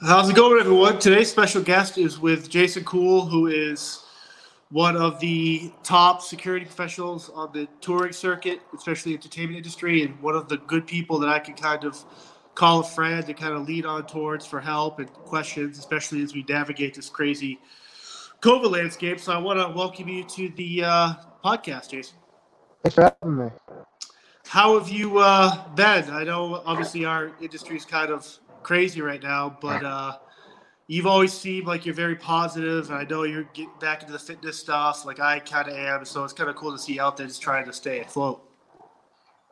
How's it going, everyone? Today's special guest is with Jason Kuhl, who is one of the top security professionals on the touring circuit, especially entertainment industry, and one of the good people that I can kind of call a friend to kind of lead on towards for help and questions, especially as we navigate this crazy COVID landscape. So I want to welcome you to the uh, podcast, Jason. Thanks for having me. How have you uh, been? I know obviously our industry is kind of crazy right now, but uh, you've always seemed like you're very positive. And I know you're getting back into the fitness stuff, like I kind of am. So it's kind of cool to see you out there just trying to stay afloat.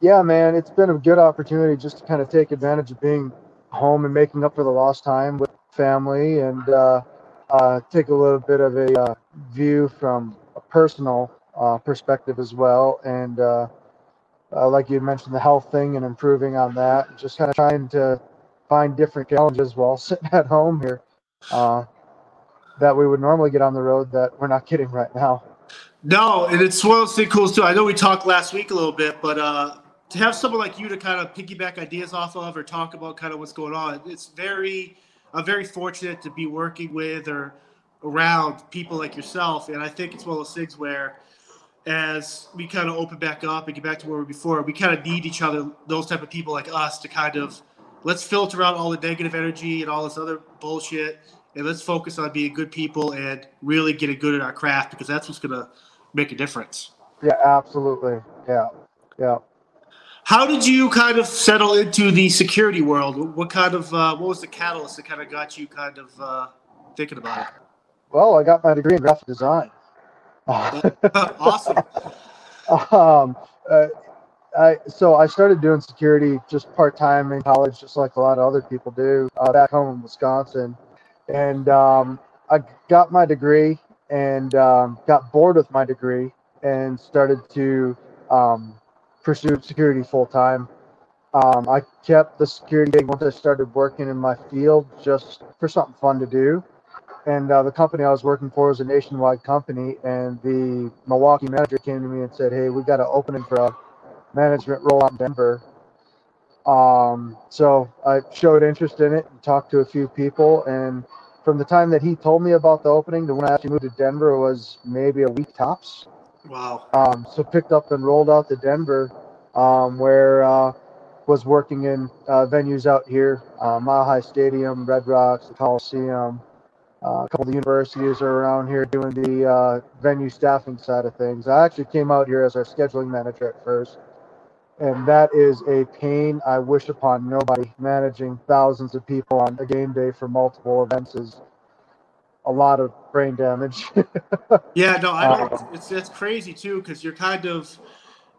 Yeah, man, it's been a good opportunity just to kind of take advantage of being home and making up for the lost time with family and uh, uh, take a little bit of a uh, view from a personal uh, perspective as well. And uh, uh, like you mentioned, the health thing and improving on that, just kind of trying to find different challenges while sitting at home here that we would normally get on the road that we're not getting right now. No, and it's one of those things cool too. I know we talked last week a little bit, but uh, to have someone like you to kind of piggyback ideas off of or talk about kind of what's going on, it's very, I'm very fortunate to be working with or around people like yourself. And I think it's one of those things where as we kind of open back up and get back to where we were before, we kind of need each other, those type of people like us to kind of let's filter out all the negative energy and all this other bullshit and let's focus on being good people and really getting good at our craft because that's what's going to make a difference. Yeah, absolutely. Yeah. Yeah. How did you kind of settle into the security world? What kind of uh, what was the catalyst that kind of got you kind of uh, thinking about it? Well, I got my degree in graphic design. awesome. um, uh, I so I started doing security just part time in college, just like a lot of other people do uh, back home in Wisconsin, and um, I got my degree and um, got bored with my degree and started to um, pursue security full time. Um, I kept the security gig once I started working in my field just for something fun to do and uh, the company I was working for was a nationwide company, and the Milwaukee manager came to me and said, "Hey, we got an opening for a management role out in Denver." Um, so I showed interest in it and talked to a few people, and from the time that he told me about the opening to when I actually moved to Denver was maybe a week tops. Wow. Um, so picked up and rolled out to Denver, um, where uh, was working in uh, venues out here, uh, Mile High Stadium, Red Rocks, the Coliseum. Uh, a couple of the universities are around here doing the uh, venue staffing side of things. I actually came out here as our scheduling manager at first, and that is a pain I wish upon nobody. Managing thousands of people on a game day for multiple events is a lot of brain damage. yeah, no, I don't. Um, it's it's crazy too because you're kind of,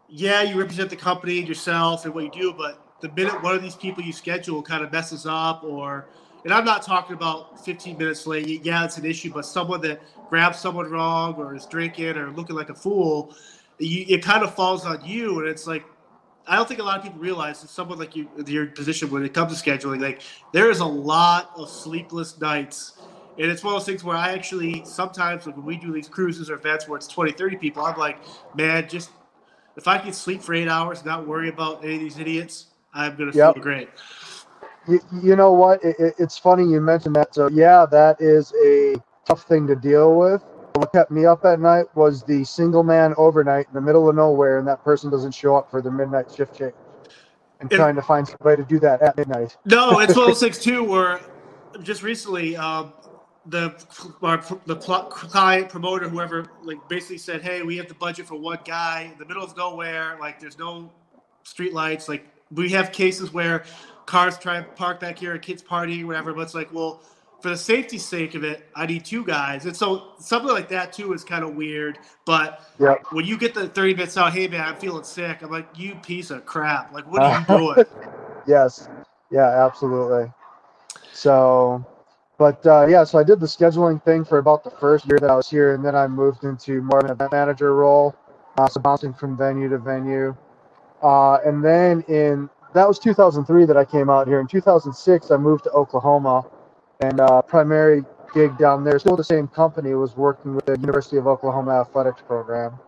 yeah, you represent the company and yourself and what you do, but the minute one of these people you schedule kind of messes up or and I'm not talking about 15 minutes late. Yeah, it's an issue, but someone that grabs someone wrong or is drinking or looking like a fool, you, it kind of falls on you. And it's like, I don't think a lot of people realize that someone like you, your position when it comes to scheduling, like there is a lot of sleepless nights. And it's one of those things where I actually sometimes when we do these cruises or events where it's 20, 30 people, I'm like, man, just if I can sleep for eight hours and not worry about any of these idiots, I'm going to yep. feel great you, you know what? It, it, it's funny you mentioned that. So yeah, that is a tough thing to deal with. What kept me up at night was the single man overnight in the middle of nowhere, and that person doesn't show up for the midnight shift change, and it, trying to find somebody to do that at midnight. No, it's one of those things too. Where just recently, um, the our, the client promoter, whoever, like basically said, "Hey, we have the budget for one guy in the middle of nowhere. Like, there's no street lights. Like, we have cases where cars try to park back here, at kids party, whatever. But it's like, well, for the safety sake of it, I need two guys. And so something like that too is kind of weird. But yep. when you get the 30 minutes out, hey man, I'm feeling sick. I'm like, you piece of crap. Like, what are you doing? yes. Yeah, absolutely. So, but uh, yeah, so I did the scheduling thing for about the first year that I was here, and then I moved into more of an event manager role, uh, so bouncing from venue to venue. Uh, and then in that was 2003 that I came out here. In 2006, I moved to Oklahoma, and uh, primary gig down there, still the same company, was working with the University of Oklahoma athletics program.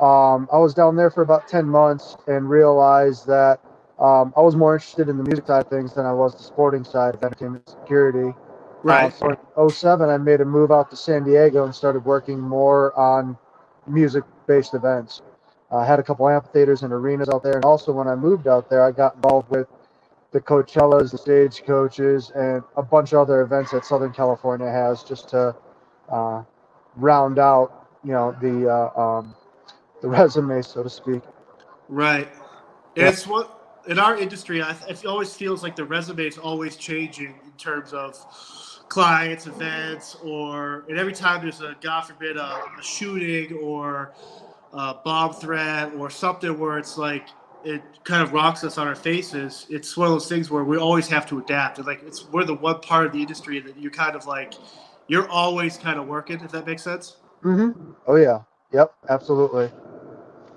Um, I was down there for about 10 months and realized that um, I was more interested in the music side of things than I was the sporting side of entertainment security. Right. Uh, so in 07, I made a move out to San Diego and started working more on music-based events. I had a couple amphitheaters and arenas out there, and also when I moved out there, I got involved with the Coachellas, the Stagecoaches, and a bunch of other events that Southern California has, just to uh, round out, you know, the uh, um, the resume, so to speak. Right. Yeah. It's what in our industry, I, it always feels like the resume is always changing in terms of clients, events, or and every time there's a God forbid a, a shooting or a bomb threat or something where it's like it kind of rocks us on our faces. It's one of those things where we always have to adapt. And like it's we're the one part of the industry that you're kind of like you're always kind of working. If that makes sense. Mm-hmm. Oh yeah. Yep. Absolutely.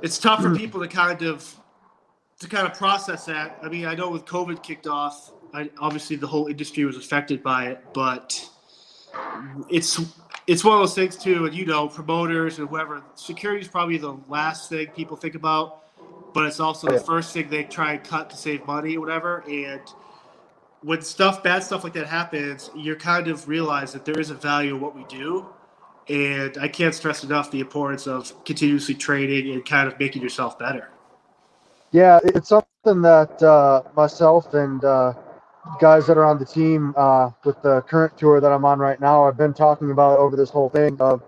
it's tough for people to kind of to kind of process that. I mean, I know with COVID kicked off, I, obviously the whole industry was affected by it, but it's it's one of those things too. And you know, promoters and whoever, security is probably the last thing people think about, but it's also the first thing they try and cut to save money or whatever. And when stuff, bad stuff like that happens, you're kind of realize that there is a value in what we do. And I can't stress enough the importance of continuously training and kind of making yourself better. Yeah, it's something that uh, myself and uh, guys that are on the team uh, with the current tour that I'm on right now, I've been talking about over this whole thing of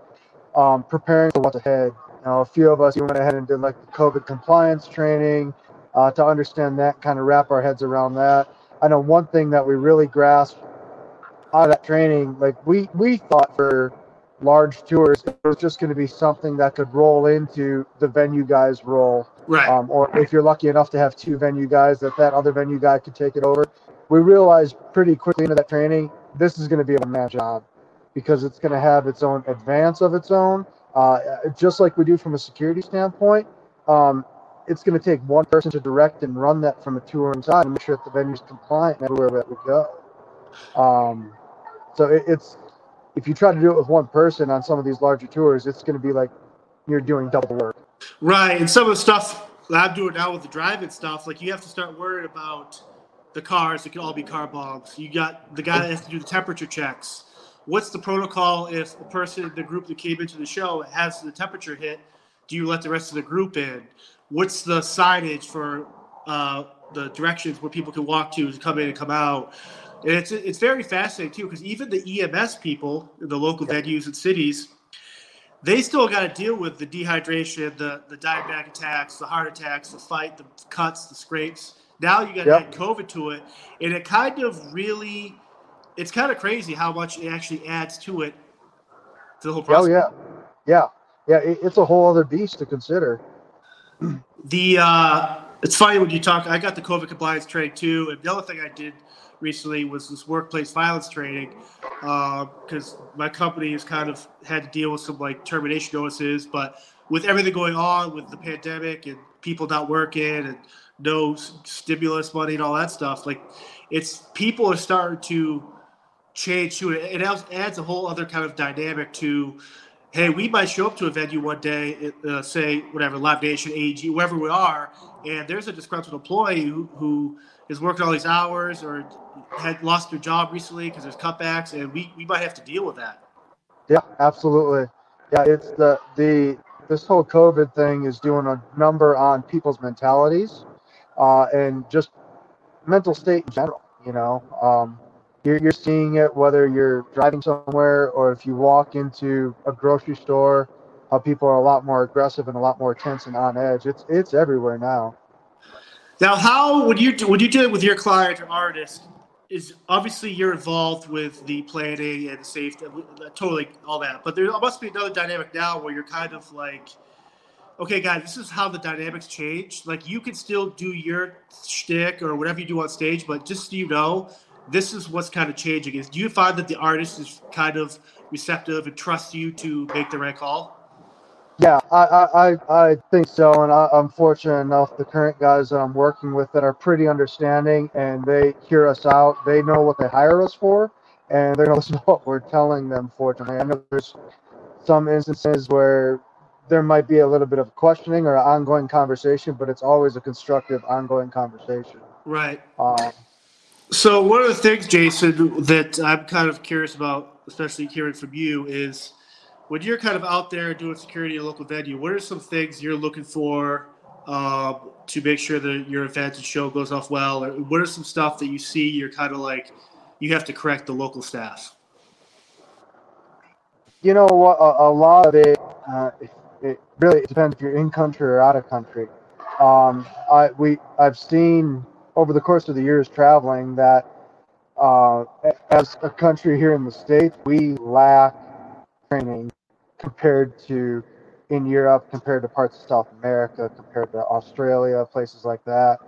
um, preparing for what's ahead. Know, a few of us went ahead and did like the COVID compliance training uh, to understand that, kind of wrap our heads around that. I know one thing that we really grasped out of that training, like we we thought for large tours, it was just going to be something that could roll into the venue guys' role Right. um, or if you're lucky enough to have two venue guys that that other venue guy could take it over we realized pretty quickly into that training this is going to be a one-man job because it's going to have its own advance of its own uh, just like we do from a security standpoint um, it's going to take one person to direct and run that from a touring side and make sure that the venue's compliant everywhere that we go um, so it, it's if you try to do it with one person on some of these larger tours it's going to be like you're doing double work Right, and some of the stuff I'm doing now with the driving stuff, like you have to start worrying about the cars. It can all be car bombs. You got the guy that has to do the temperature checks. What's the protocol if a person, the group that came into the show, has the temperature hit? Do you let the rest of the group in? What's the signage for uh, the directions where people can walk to to come in and come out? And it's it's very fascinating too because even the EMS people, the local venues and cities, they still got to deal with the dehydration, the the diabetic attacks, the heart attacks, the fight, the cuts, the scrapes. Now you got to Yep. add COVID to it, and it kind of really, it's kind of crazy how much it actually adds to it, to the whole process. oh yeah yeah yeah it, it's a whole other beast to consider The uh, it's funny when you talk. I got the COVID compliance training too, and the other thing I did recently was this workplace violence training because my company has kind of had to deal with some like termination notices, but with everything going on with the pandemic and people not working and no stimulus money and all that stuff, like it's people are starting to change to it. It adds- a whole other kind of dynamic to hey, we might show up to a venue one day, uh, say whatever, Live Nation, AEG, wherever we are, and there's a disgruntled employee who, who is working all these hours or had lost their job recently because there's cutbacks, and we, we might have to deal with that. Yeah, absolutely. Yeah, it's the the this whole COVID thing is doing a number on people's mentalities, uh, and just mental state in general. You know, um, you're you're seeing it whether you're driving somewhere or if you walk into a grocery store. How people are a lot more aggressive and a lot more tense and on edge. It's it's everywhere now. Now, how would you do, when you do it with your client or artist, is obviously you're involved with the planning and safety, totally all that. But there must be another dynamic now where you're kind of like, okay, guys, this is how the dynamics change. Like you can still do your shtick or whatever you do on stage, but just so you know, this is what's kind of changing. Is do you find that the artist is kind of receptive and trusts you to make the right call? Yeah, I, I, I- think so, and I, I'm fortunate enough. The current guys that I'm working with that are pretty understanding, and they hear us out. They know what they hire us for, and they're gonna listen to what we're telling them. Fortunately, I know there's some instances where there might be a little bit of questioning or ongoing conversation, but it's always a constructive, ongoing conversation. Right. Um, So one of the things, Jason, that I'm kind of curious about, especially hearing from you, is when you're kind of out there doing security at a local venue, what are some things you're looking for um, to make sure that your event and show goes off well? Or what are some stuff that you see you're kind of like you have to correct the local staff? you know what? A, a lot of it, uh, it, it really depends if you're in country or out of country. Um, I we I've seen over the course of the years traveling that uh, as a country here in the states, we lack training compared to in Europe, compared to parts of South America, compared to Australia, places like that.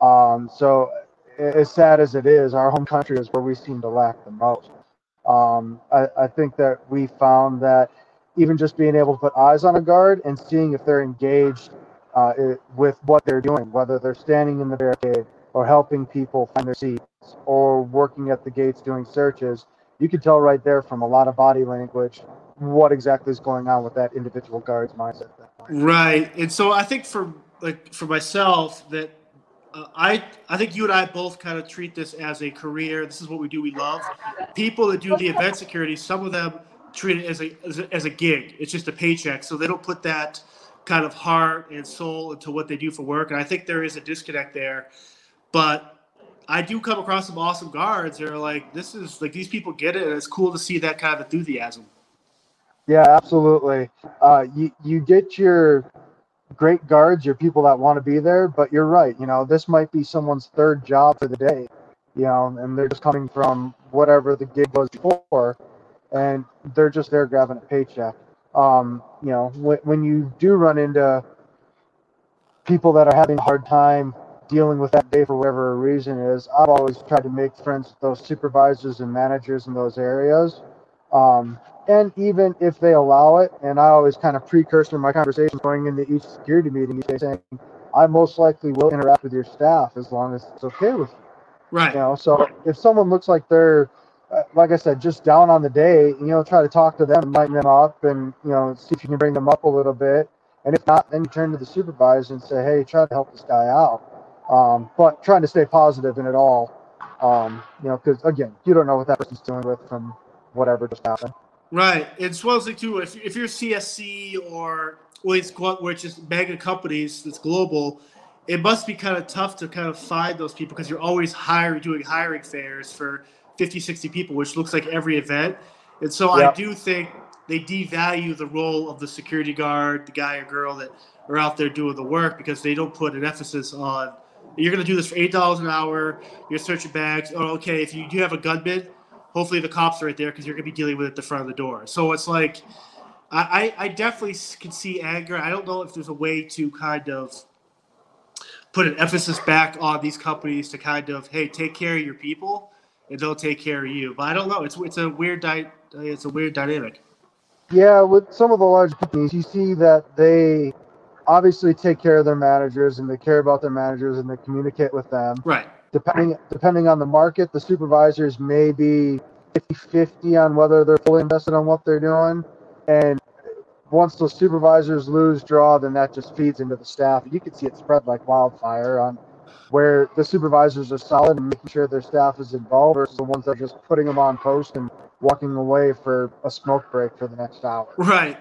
Um, so, as sad as it is, our home country is where we seem to lack the most. Um, I, I think that we found that even just being able to put eyes on a guard and seeing if they're engaged uh, i- with what they're doing, whether they're standing in the barricade or helping people find their seats or working at the gates doing searches, you can tell right there from a lot of body language what exactly is going on with that individual guard's mindset. Right, and so I think for like for myself that uh, I I think you and I both kind of treat this as a career. This is what we do. We love people that do the event security. Some of them treat it as a as a, as a gig. It's just a paycheck, so they don't put that kind of heart and soul into what they do for work. And I think there is a disconnect there. But I do come across some awesome guards. They're like, this is like these people get it, and it's cool to see that kind of enthusiasm. Yeah, absolutely. Uh, you you get your great guards, your people that want to be there, but you're right. You know, this might be someone's third job for the day. You know, and they're just coming from whatever the gig was before, and they're just there grabbing a paycheck. Um, you know, when when you do run into people that are having a hard time dealing with that day for whatever reason is, I've always tried to make friends with those supervisors and managers in those areas. Um, and even if they allow it, and I always kind of precursor my conversation going into each security meeting, each day saying, I most likely will interact with your staff as long as it's okay with you. Right. You know, so if someone looks like they're, uh, like I said, just down on the day, you know, try to talk to them, and lighten them up, and you know, see if you can bring them up a little bit. And if not, then you turn to the supervisor and say, hey, try to help this guy out. Um, but trying to stay positive in it all, um, you know, because again, you don't know what that person's dealing with from whatever just happened. Right. It's of those too. If, if you're CSC or well, it's which is mega companies that's global, it must be kind of tough to kind of find those people because you're always hiring, doing hiring fairs for 50, 60 people, which looks like every event. And so I do think they devalue the role of the security guard, the guy or girl that are out there doing the work because they don't put an emphasis on you're going to do this for eight dollars an hour. You're searching bags. Oh, okay. If you do have a gun bid, hopefully the cops are right there because you're going to be dealing with it at the front of the door. So it's like, I, I definitely can see anger. I don't know if there's a way to kind of put an emphasis back on these companies to kind of, hey, take care of your people and they'll take care of you. But I don't know. It's it's a weird di- it's a weird dynamic. Yeah, with some of the large companies, you see that they obviously take care of their managers and they care about their managers and they communicate with them. Right. Depending depending on the market, the supervisors may be 50-50 on whether they're fully invested on what they're doing. And once those supervisors lose draw, then that just feeds into the staff. You can see it spread like wildfire on where the supervisors are solid and making sure their staff is involved versus the ones that are just putting them on post and walking away for a smoke break for the next hour. Right.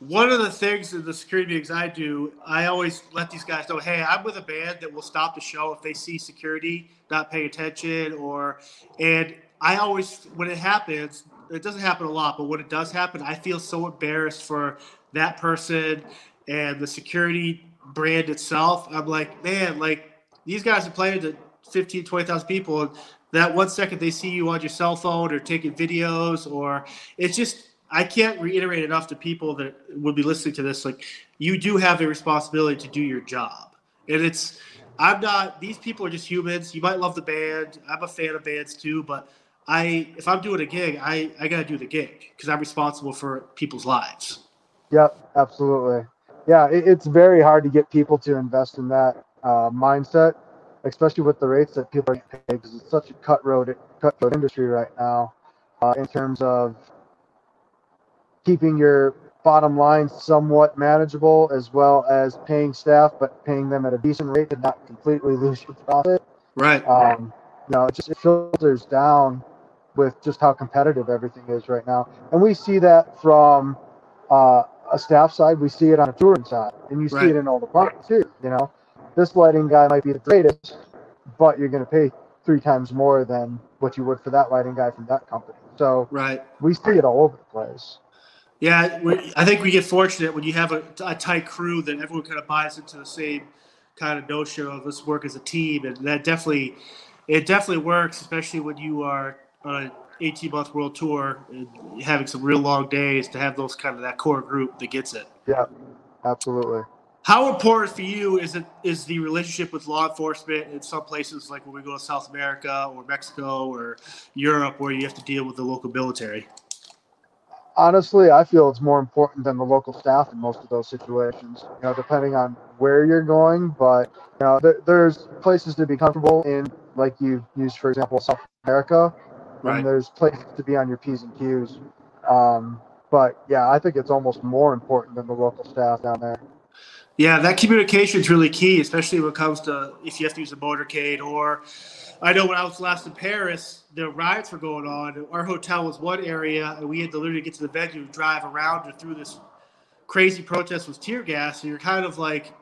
One of the things in the security meetings I do, I always let these guys know, hey, I'm with a band that will stop the show if they see security not paying attention or and I always when it happens, it doesn't happen a lot, but when it does happen, I feel so embarrassed for that person and the security brand itself. I'm like, man, like these guys are playing to 15, 20,000 people. And that one second they see you on your cell phone or taking videos, or it's just, I can't reiterate enough to people that would be listening to this. Like, you do have a responsibility to do your job. And it's, I'm not, these people are just humans. You might love the band. I'm a fan of bands too, but I, if I'm doing a gig, I, I got to do the gig because I'm responsible for people's lives. Yep, absolutely. Yeah, it, it's very hard to get people to invest in that uh, mindset, especially with the rates that people are getting paid because it's such a cutthroat cutthroat industry right now uh, in terms of keeping your bottom line somewhat manageable, as well as paying staff, but paying them at a decent rate to not completely lose your profit. Right. Um, you know, it just it filters down with just how competitive everything is right now, and we see that from uh, a staff side. We see it on a touring side, and you see Right. it in all departments too. You know, this lighting guy might be the greatest, but you're going to pay three times more than what you would for that lighting guy from that company. So Right. we see it all over the place. Yeah, we, I think we get fortunate when you have a, a tight crew that everyone kind of buys into the same kind of notion of let's work as a team, and that definitely, it definitely works, especially when you are on an 18 month world tour and having some real long days to have those kind of that core group that gets it. Yeah, absolutely. How important for you is it is the relationship with law enforcement in some places like when we go to South America or Mexico or Europe where you have to deal with the local military? Honestly, I feel it's more important than the local staff in most of those situations. You know, depending on where you're going, but you know, there, there's places to be comfortable in, like you used, for example, South America, Right. and there's places to be on your p's and q's. Um, but yeah, I think it's almost more important than the local staff down there. Yeah, that communication is really key, especially when it comes to if you have to use a motorcade. Or I know when I was last in Paris, the riots were going on. Our hotel was one area, and we had to literally get to the venue and drive around and through this crazy protest with tear gas. And you're kind of like,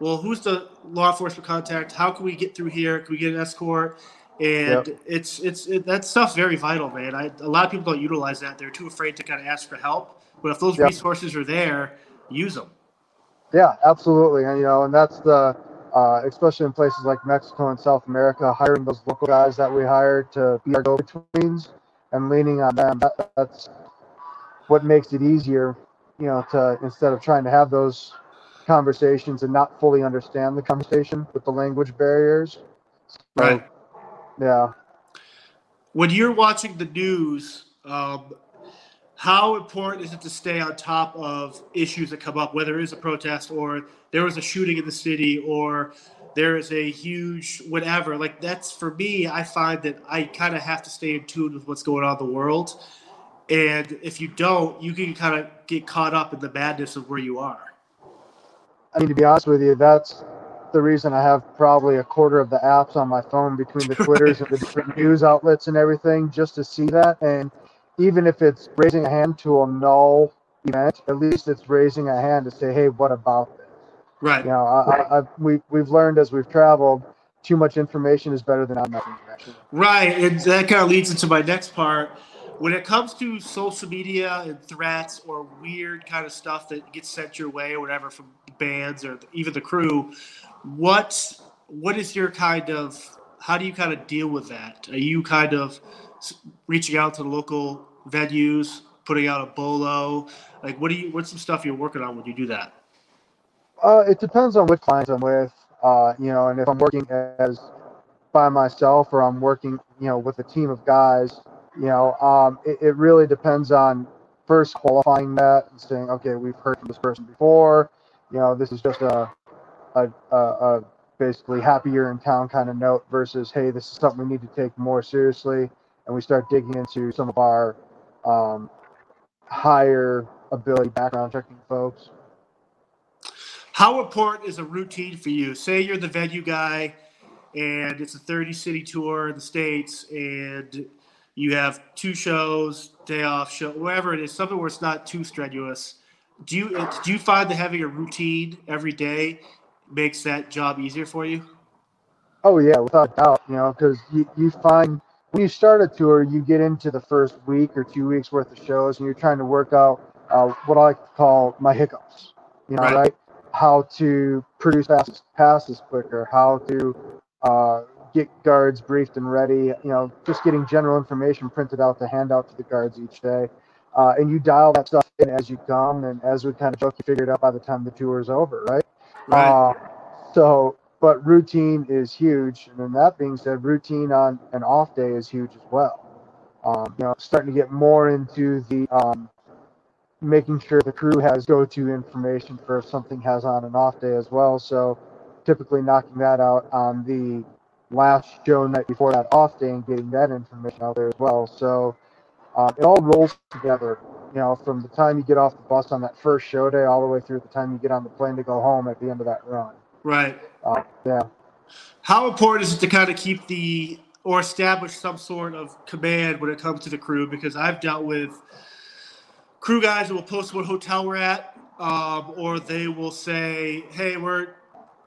well, who's the law enforcement contact? How can we get through here? Can we get an escort? And Yep. it's it's it, that stuff's very vital, man. I, a lot of people don't utilize that. They're too afraid to kind of ask for help. But if those Yep. resources are there, use them. Yeah, absolutely. And you know, and that's the uh, especially in places like Mexico and South America, hiring those local guys that we hire to be our go-betweens and leaning on them. That, that's what makes it easier, you know, to instead of trying to have those conversations and not fully understand the conversation with the language barriers. So, Right. Yeah. when you're watching the news, um, how important is it to stay on top of issues that come up, whether it is a protest or there was a shooting in the city or there is a huge whatever? Like that's for me, I find that I kind of have to stay in tune with what's going on in the world. And if you don't, you can kind of get caught up in the madness of where you are. I mean, to be honest with you, that's the reason I have probably a quarter of the apps on my phone between the Twitters and the different news outlets and everything, just to see that. And even if it's raising a hand to a null event, at least it's raising a hand to say, "Hey, what about this?" Right. You know, I, I, I, we we've learned as we've traveled, too much information is better than not enough information. Right, and that kind of leads into my next part. When it comes to social media and threats or weird kind of stuff that gets sent your way or whatever from bands or even the crew, what what is your kind of how do you kind of deal with that? Are you kind of reaching out to the local venues, putting out a bolo? Like, what do you? What's some stuff you're working on when you do that? Uh, it depends on what clients I'm with, uh, you know, and if I'm working as by myself or I'm working, you know, with a team of guys, you know, um, it, it really depends on first qualifying that and saying, okay, we've heard from this person before, you know, this is just a, a, a, a basically happier in town kind of note versus, hey, this is something we need to take more seriously, and we start digging into some of our um, higher ability background checking folks. How important is a routine for you? Say you're the venue guy and it's a 30 city tour in the States and you have two shows, day off show, whatever it is, something where it's not too strenuous. Do you do you find that having a routine every day makes that job easier for you? Oh yeah, without doubt. You know, because you, you find when you start a tour, you get into the first week or two weeks worth of shows, and you're trying to work out uh, what I like to call my hiccups. You know, Right. right? How to produce passes, passes quicker, how to uh, get guards briefed and ready. You know, just getting general information printed out to hand out to the guards each day. Uh, and you dial that stuff in as you come, and as we kind of joke, you figure it out by the time the tour is over, right? Right. Uh, so, but routine is huge. And then that being said, routine on an off day is huge as well. Um, you know, starting to get more into the um, making sure the crew has go-to information for if something has on an off day as well. So, typically knocking that out on the last show night before that off day and getting that information out there as well. So, um, it all rolls together You know, from the time you get off the bus on that first show day all the way through the time you get on the plane to go home at the end of that run. Right. Uh, yeah. How important is it to kind of keep the or establish some sort of command when it comes to the crew? Because I've dealt with crew guys that will post what hotel we're at, um, or they will say, "Hey, we're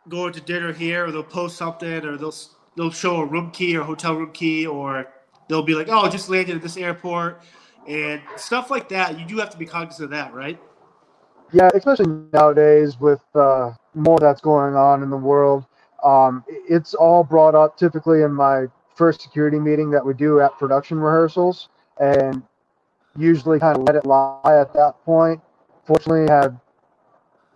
going to dinner here," or they'll post something, or they'll they'll show a room key or hotel room key, or they'll be like, "Oh, just landed at this airport," and stuff like that. You do have to be cognizant of that, right? Yeah, especially nowadays with uh, more that's going on in the world. Um, it's all brought up typically in my first security meeting that we do at production rehearsals, and usually kind of let it lie at that point. Fortunately, have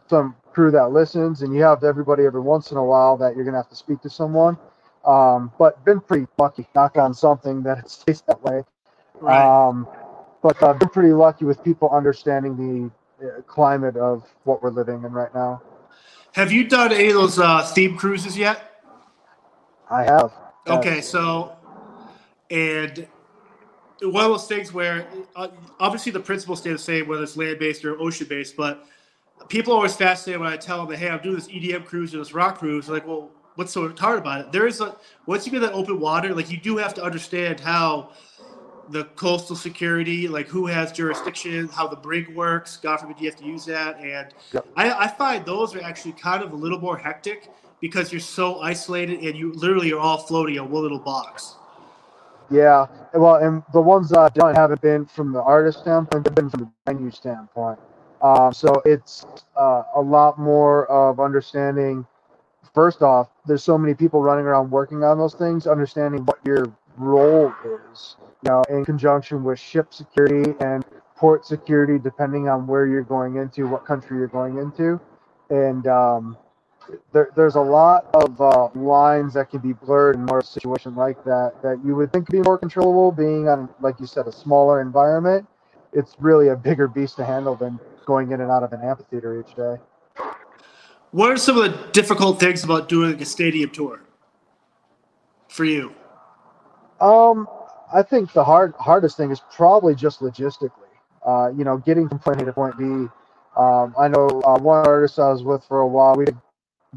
some crew that listens, and you have everybody every once in a while that you're gonna have to speak to someone. Um, but been pretty lucky, knock on something that it stays that way. Right. Um, but I've been pretty lucky with people understanding the climate of what we're living in right now. Have you done any of those uh, theme cruises yet? I have. Okay, so and one of those things where uh, obviously the principles stay the same whether it's land based or ocean based, but people are always fascinated when I tell them, "Hey, I'm doing this EDM cruise or this rock cruise." They're like, well, what's so hard about it? There is a once you get that open water, like you do have to understand how the coastal security, like who has jurisdiction, how the brig works. God forbid you have to use that, and Yep. I, I find those are actually kind of a little more hectic because you're so isolated and you literally are all floating in one little box. Yeah. Well, and the ones that I've done haven't been from the artist standpoint, they've been from the venue standpoint. Um, so it's uh, a lot more of understanding. First off, there's so many people running around working on those things, understanding what your role is, know, in conjunction with ship security and port security, depending on where you're going into, what country you're going into. And um, there, there's a lot of uh, lines that can be blurred in more a situation like that that you would think could be more controllable being on like you said a smaller environment it's really a bigger beast to handle than going in and out of an amphitheater each day What are some of the difficult things about doing a stadium tour for you? um i think the hard hardest thing is probably just logistically uh, you know getting from point a to point b um, i know uh, one artist i was with for a while we did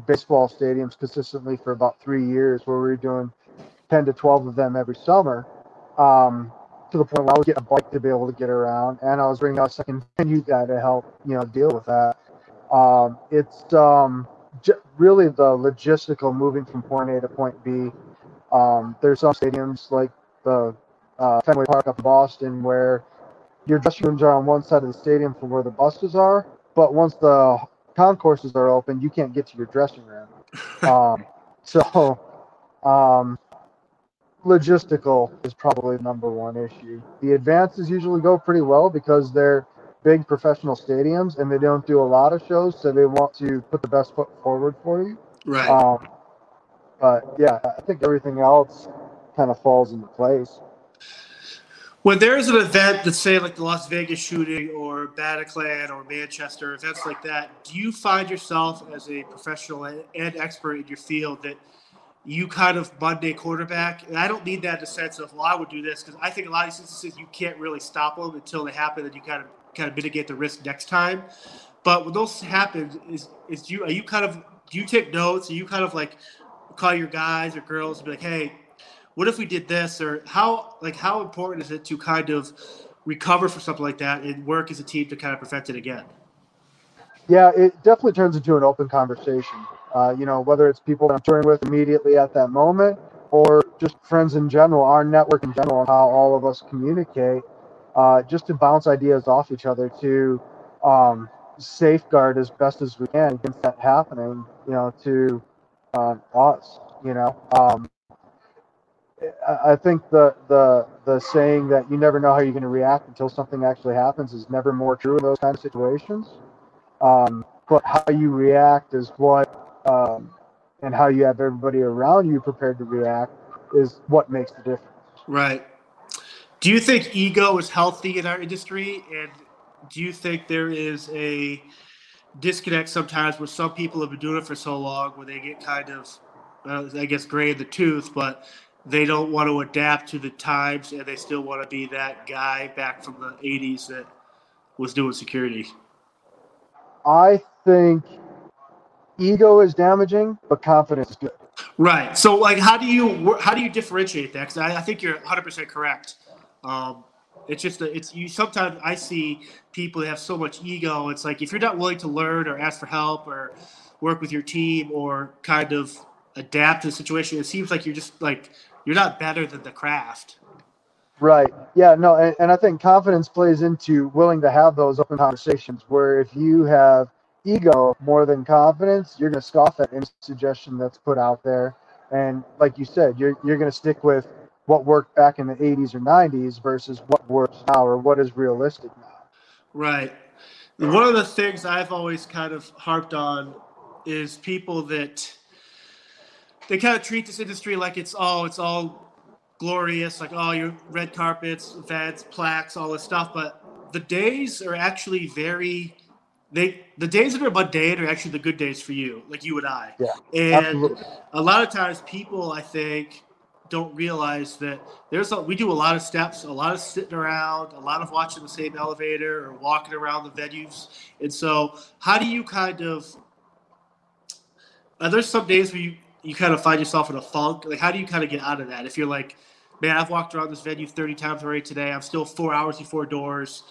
baseball stadiums consistently for about three years where we were doing 10 to 12 of them every summer um, to the point where I was getting a bike to be able to get around and I was bringing out a second venue guy to help, you know, deal with that. Um, it's um, j- really the logistical moving from point A to point B. Um, there's some stadiums like the uh, Fenway Park up in Boston where your dressing rooms are on one side of the stadium from where the buses are, but once the concourses are open, you can't get to your dressing room. Um, so, um, logistical is probably the number one issue. The advances usually go pretty well because they're big professional stadiums and they don't do a lot of shows, so they want to put the best foot forward for you. Right. Um, but yeah, I think everything else kind of falls into place. When there's an event that's say like the Las Vegas shooting or Bataclan or Manchester events like that, do you find yourself as a professional and and expert in your field that you kind of Monday quarterback? And I don't mean that in the sense of well, I would do this because I think a lot of these instances you can't really stop them until they happen, and you kind of kind of mitigate the risk next time. But when those happen, is is you are you kind of do you take notes? Are you kind of like call your guys or girls and be like, hey, what if we did this or how like how important is it to kind of recover from something like that and work as a team to kind of perfect it again Yeah, it definitely turns into an open conversation. Uh, you know, whether it's people I'm touring with immediately at that moment or just friends in general, our network in general, how all of us communicate, uh, just to bounce ideas off each other to um, safeguard as best as we can against that happening, you know, to um, us, you know. Um, I- think the, the the saying that you never know how you're going to react until something actually happens is never more true in those kind of situations. Um, but how you react is what, um, and how you have everybody around you prepared to react is what makes the difference. right do you think ego is healthy in our industry and do you think there is a disconnect sometimes where some people have been doing it for so long where they get kind of uh, i guess gray in the tooth but they don't want to adapt to the times and they still want to be that guy back from the 80s that was doing security? I think ego is damaging, but confidence is good. Right. So, like, how do you how do you differentiate that? Because I, I, think you're 100 percent correct. Um, it's just a, it's you. Sometimes I see people that have so much ego. It's like if you're not willing to learn or ask for help or work with your team or kind of adapt to the situation, it seems like you're just like you're not better than the craft. Right. Yeah. No. And, and I think confidence plays into willing to have those open conversations. Where if you have ego more than confidence, you're going to scoff at any suggestion that's put out there. And like you said, you're you're going to stick with what worked back in the 80s or 90s versus what works now or what is realistic now. Right. One of the things I've always kind of harped on is people that they kind of treat this industry like it's all it's all glorious, like oh, all your red carpets, events, plaques, all this stuff. But the days are actually very they the days that are mundane are actually the good days for you, like you and I. Yeah. And absolutely. a lot of times people I think don't realize that there's a, we do a lot of steps, a lot of sitting around, a lot of watching the same elevator or walking around the venues. And so how do you kind of are there some days where you, you kind of find yourself in a funk? Like how do you kind of get out of that? If you're like, man, I've walked around this venue 30 times already today. I'm still four hours before doors.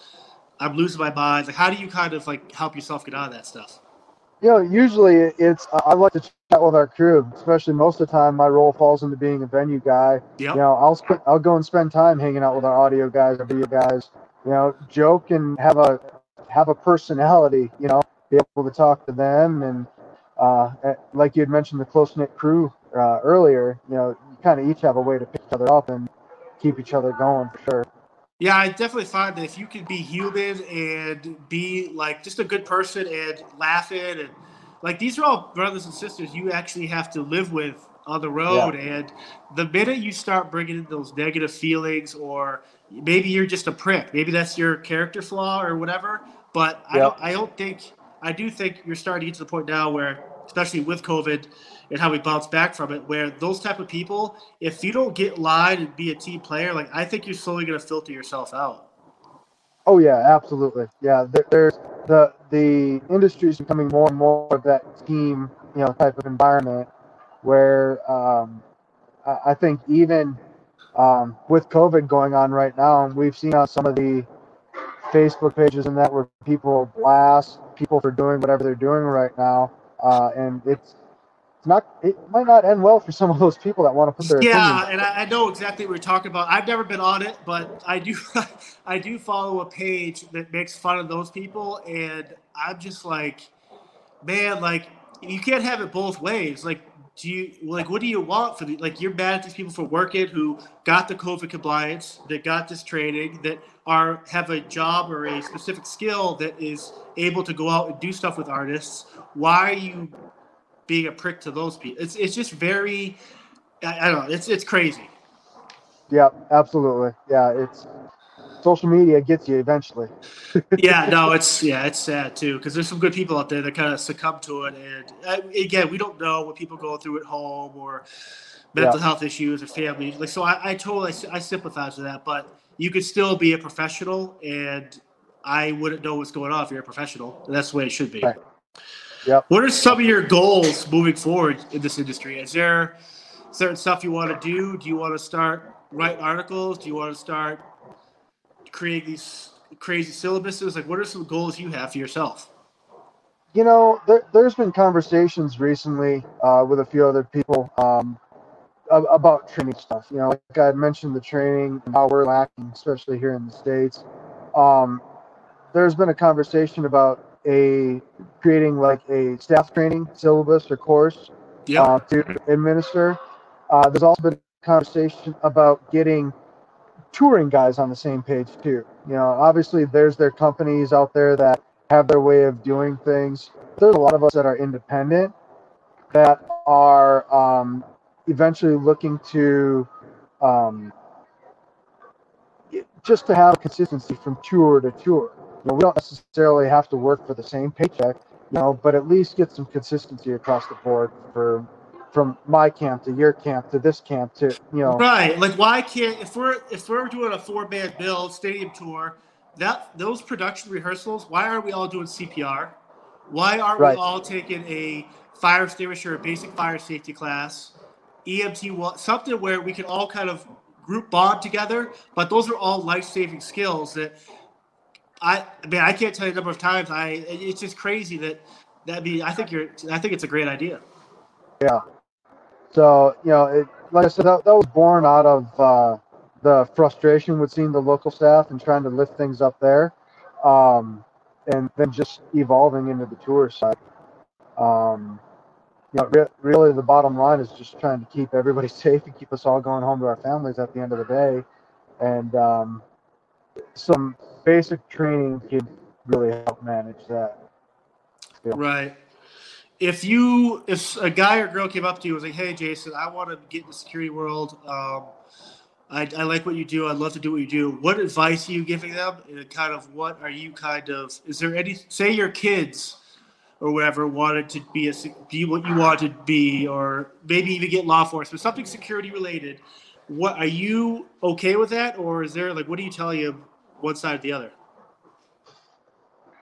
I'm losing my mind. Like, how do you kind of like help yourself get out of that stuff? You know, usually it's I like to chat with our crew, especially most of the time. My role falls into being a venue guy. Yep. You know, I'll I'll go and spend time hanging out with our audio guys, our video guys. You know, joke and have a have a personality. You know, be able to talk to them and uh, eh, like you had mentioned the close knit crew uh, earlier. You know, you kind of each have a way to pick each other up and keep each other going for sure. Yeah, I definitely find that if you can be human and be like just a good person and laughing and like these are all brothers and sisters you actually have to live with on the road. Yeah. And the minute you start bringing in those negative feelings, or maybe you're just a prick, maybe that's your character flaw or whatever. But I don't, I don't think I do think you're starting to get to the point now where, especially with COVID, and how we bounce back from it. Where those type of people, if you don't get line and be a team player, like I think you're slowly going to filter yourself out. Oh yeah, absolutely. Yeah, there's the the industry is becoming more and more of that team, you know, type of environment where um, I, I think even um, with COVID going on right now, we've seen on some of the Facebook pages and that where people blast people for doing whatever they're doing right now, uh, and it's it's not it might not end well for some of those people that want to put their yeah and I, I, know exactly what you're talking about. I've never been on it but i do i do follow a page that makes fun of those people and i'm just like man like you can't have it both ways. Like do you like what do you want for the like you're mad at these people for working who got the covid compliance that got this training that are have a job or a specific skill that is able to go out and do stuff with artists why are you being a prick to those people. It's it's just very, I, I don't know. It's it's crazy. Yeah, absolutely. Yeah, it's social media gets you eventually. yeah, no, it's yeah, it's sad too because there's some good people out there that kind of succumb to it, and uh, again, we don't know what people go through at home or mental yeah. health issues or family. Like, so I, I totally I sympathize with that, but you could still be a professional, and I wouldn't know what's going on if you're a professional. That's the way it should be. Right. Yep. What are some of your goals moving forward in this industry? Is there certain stuff you want to do? Do you want to start write articles? Do you want to start creating these crazy syllabuses? Like, what are some goals you have for yourself? You know, there, has been conversations recently uh, with a few other people um, about training stuff. You know, like I mentioned the training and how we're lacking, especially here in the states. Um, there's been a conversation about a creating like a staff training syllabus or course yep. uh, to administer. Uh, there's also been a conversation about getting touring guys on the same page too. You know, obviously there's their companies out there that have their way of doing things. There's a lot of us that are independent that are um, eventually looking to um, just to have consistency from tour to tour You know, we don't necessarily have to work for the same paycheck, you know, but at least get some consistency across the board for from my camp to your camp to this camp to you know right like why can't if we're if we're doing a four band bill stadium tour that those production rehearsals. Why are we all doing CPR? Why aren't Right. we all taking a fire extinguisher, a basic fire safety class, EMT, something where we can all kind of group bond together? But those are all life saving skills that I, I mean, I can't tell you the number of times I. It's just crazy that that be. I think you're. I think it's a great idea. So, you know, it, like I said, that, that was born out of uh, the frustration with seeing the local staff and trying to lift things up there. Um, and then just evolving into the tour side. Um, you know, re- really the bottom line is just trying to keep everybody safe and keep us all going home to our families at the end of the day. And um, some basic training can really help manage that. Right. If you, if a guy or girl came up to you and was like, "Hey, Jason, I want to get in the security world. Um, I, I like what you do. I'd love to do what you do." What advice are you giving them? And kind of what are you kind of? Is there any? Say your kids or whatever wanted to be a be what you wanted to be, or maybe even get law enforcement, something security related. What are you okay with that, or is there like what do you tell you one side or the other?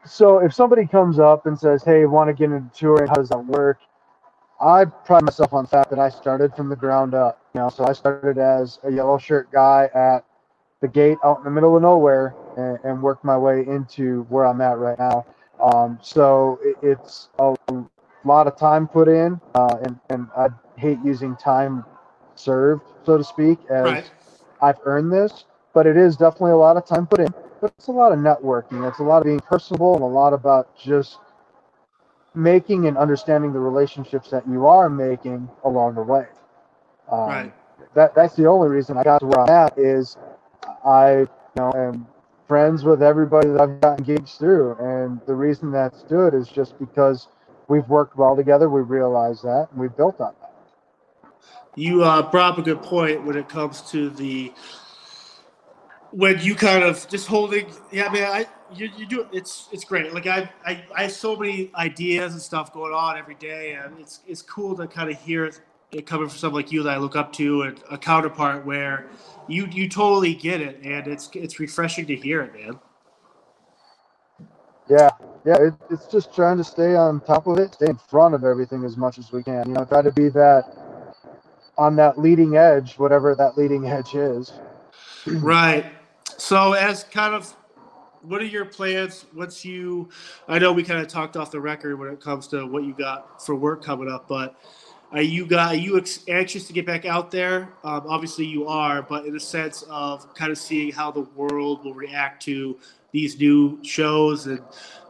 So if somebody comes up and says, "Hey, want to get into touring? How does that work?" I pride myself on the fact that I started from the ground up. You know, so I started as a yellow shirt guy at the gate out in the middle of nowhere and, and worked my way into where I'm at right now. Um, so it, it's a lot of time put in, uh, and and I hate using time served, so to speak, as Right. I've earned this, but it is definitely a lot of time put in. But it's a lot of networking. It's a lot of being personable and a lot about just making and understanding the relationships that you are making along the way. Um, Right. That that's the only reason I got to where I'm at is I you know am friends with everybody that I've got engaged through, and the reason that's good is just because we've worked well together. We realize that, and we built on that. you uh, brought up a good point when it comes to the when you kind of just holding yeah man i you, you do it's it's great like I, I i have so many ideas and stuff going on every day and it's it's cool to kind of hear it coming from someone like you that i look up to and a counterpart where you you totally get it and it's it's refreshing to hear it man Yeah, yeah. It, it's just trying to stay on top of it, stay in front of everything as much as we can. You know, try to be that on that leading edge, whatever that leading edge is. Right. So, as kind of, what are your plans once you? I know we kind of talked off the record when it comes to what you got for work coming up, but are you got are you ex- anxious to get back out there? Um, obviously, you are, but in the sense of kind of seeing how the world will react to these new shows and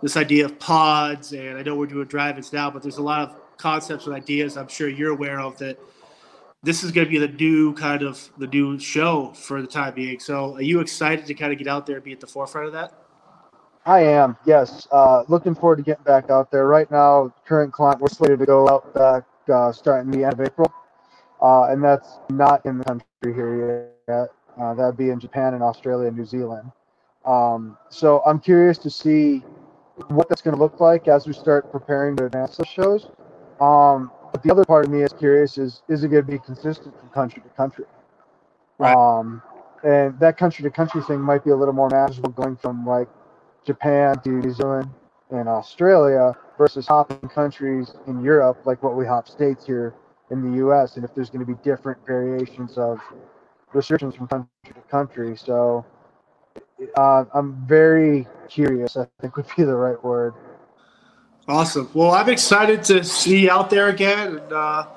this idea of pods. And I know we're doing drive-ins now, but there's a lot of concepts and ideas I'm sure you're aware of that this is going to be the new kind of the new show for the time being. So, are you excited to kind of get out there and be at the forefront of that? I am, yes. Uh, looking forward to getting back out there. Right now, current client, we're slated to go out back uh, starting the end of April, uh, and that's not in the country here yet. Uh, that'd be in Japan and Australia and New Zealand. Um, so I'm curious to see what that's going to look like as we start preparing to advance those shows. Um, but the other part of me is curious: is is it going to be consistent from country to country? Right. Um, and that country to country thing might be a little more manageable going from like Japan to New Zealand and Australia versus hopping countries in Europe, like what we hop states here in the U.S. And if there's going to be different variations of restrictions from country to country, so uh, I'm very curious. I think would be the right word. Awesome. Well, I'm excited to see you out there again, and uh,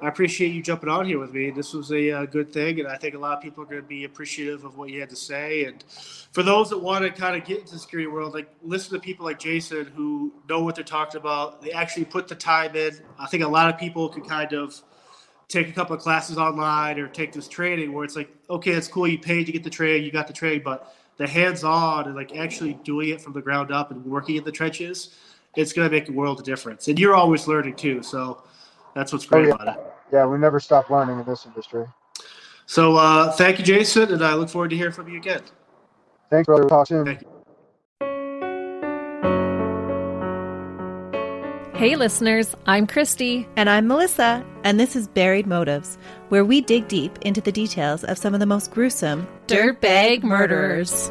I appreciate you jumping on here with me. This was a uh, good thing, and I think a lot of people are going to be appreciative of what you had to say. And for those that want to kind of get into the security world, like listen to people like Jason who know what they're talking about. They actually put the time in. I think a lot of people can kind of take a couple of classes online or take this training where it's like, okay, it's cool. You paid to get the training, you got the training, but the hands-on and like actually doing it from the ground up and working in the trenches, it's going to make a world of difference. And you're always learning too, so that's what's great Oh, yeah. about it. Yeah, we never stop learning in this industry. So uh, thank you, Jason, and I look forward to hearing from you again. Thanks, brother. Talk soon. Thank you. Hey, listeners, I'm Christy. And I'm Melissa, and this is Buried Motives, where we dig deep into the details of some of the most gruesome Dirtbag Murderers.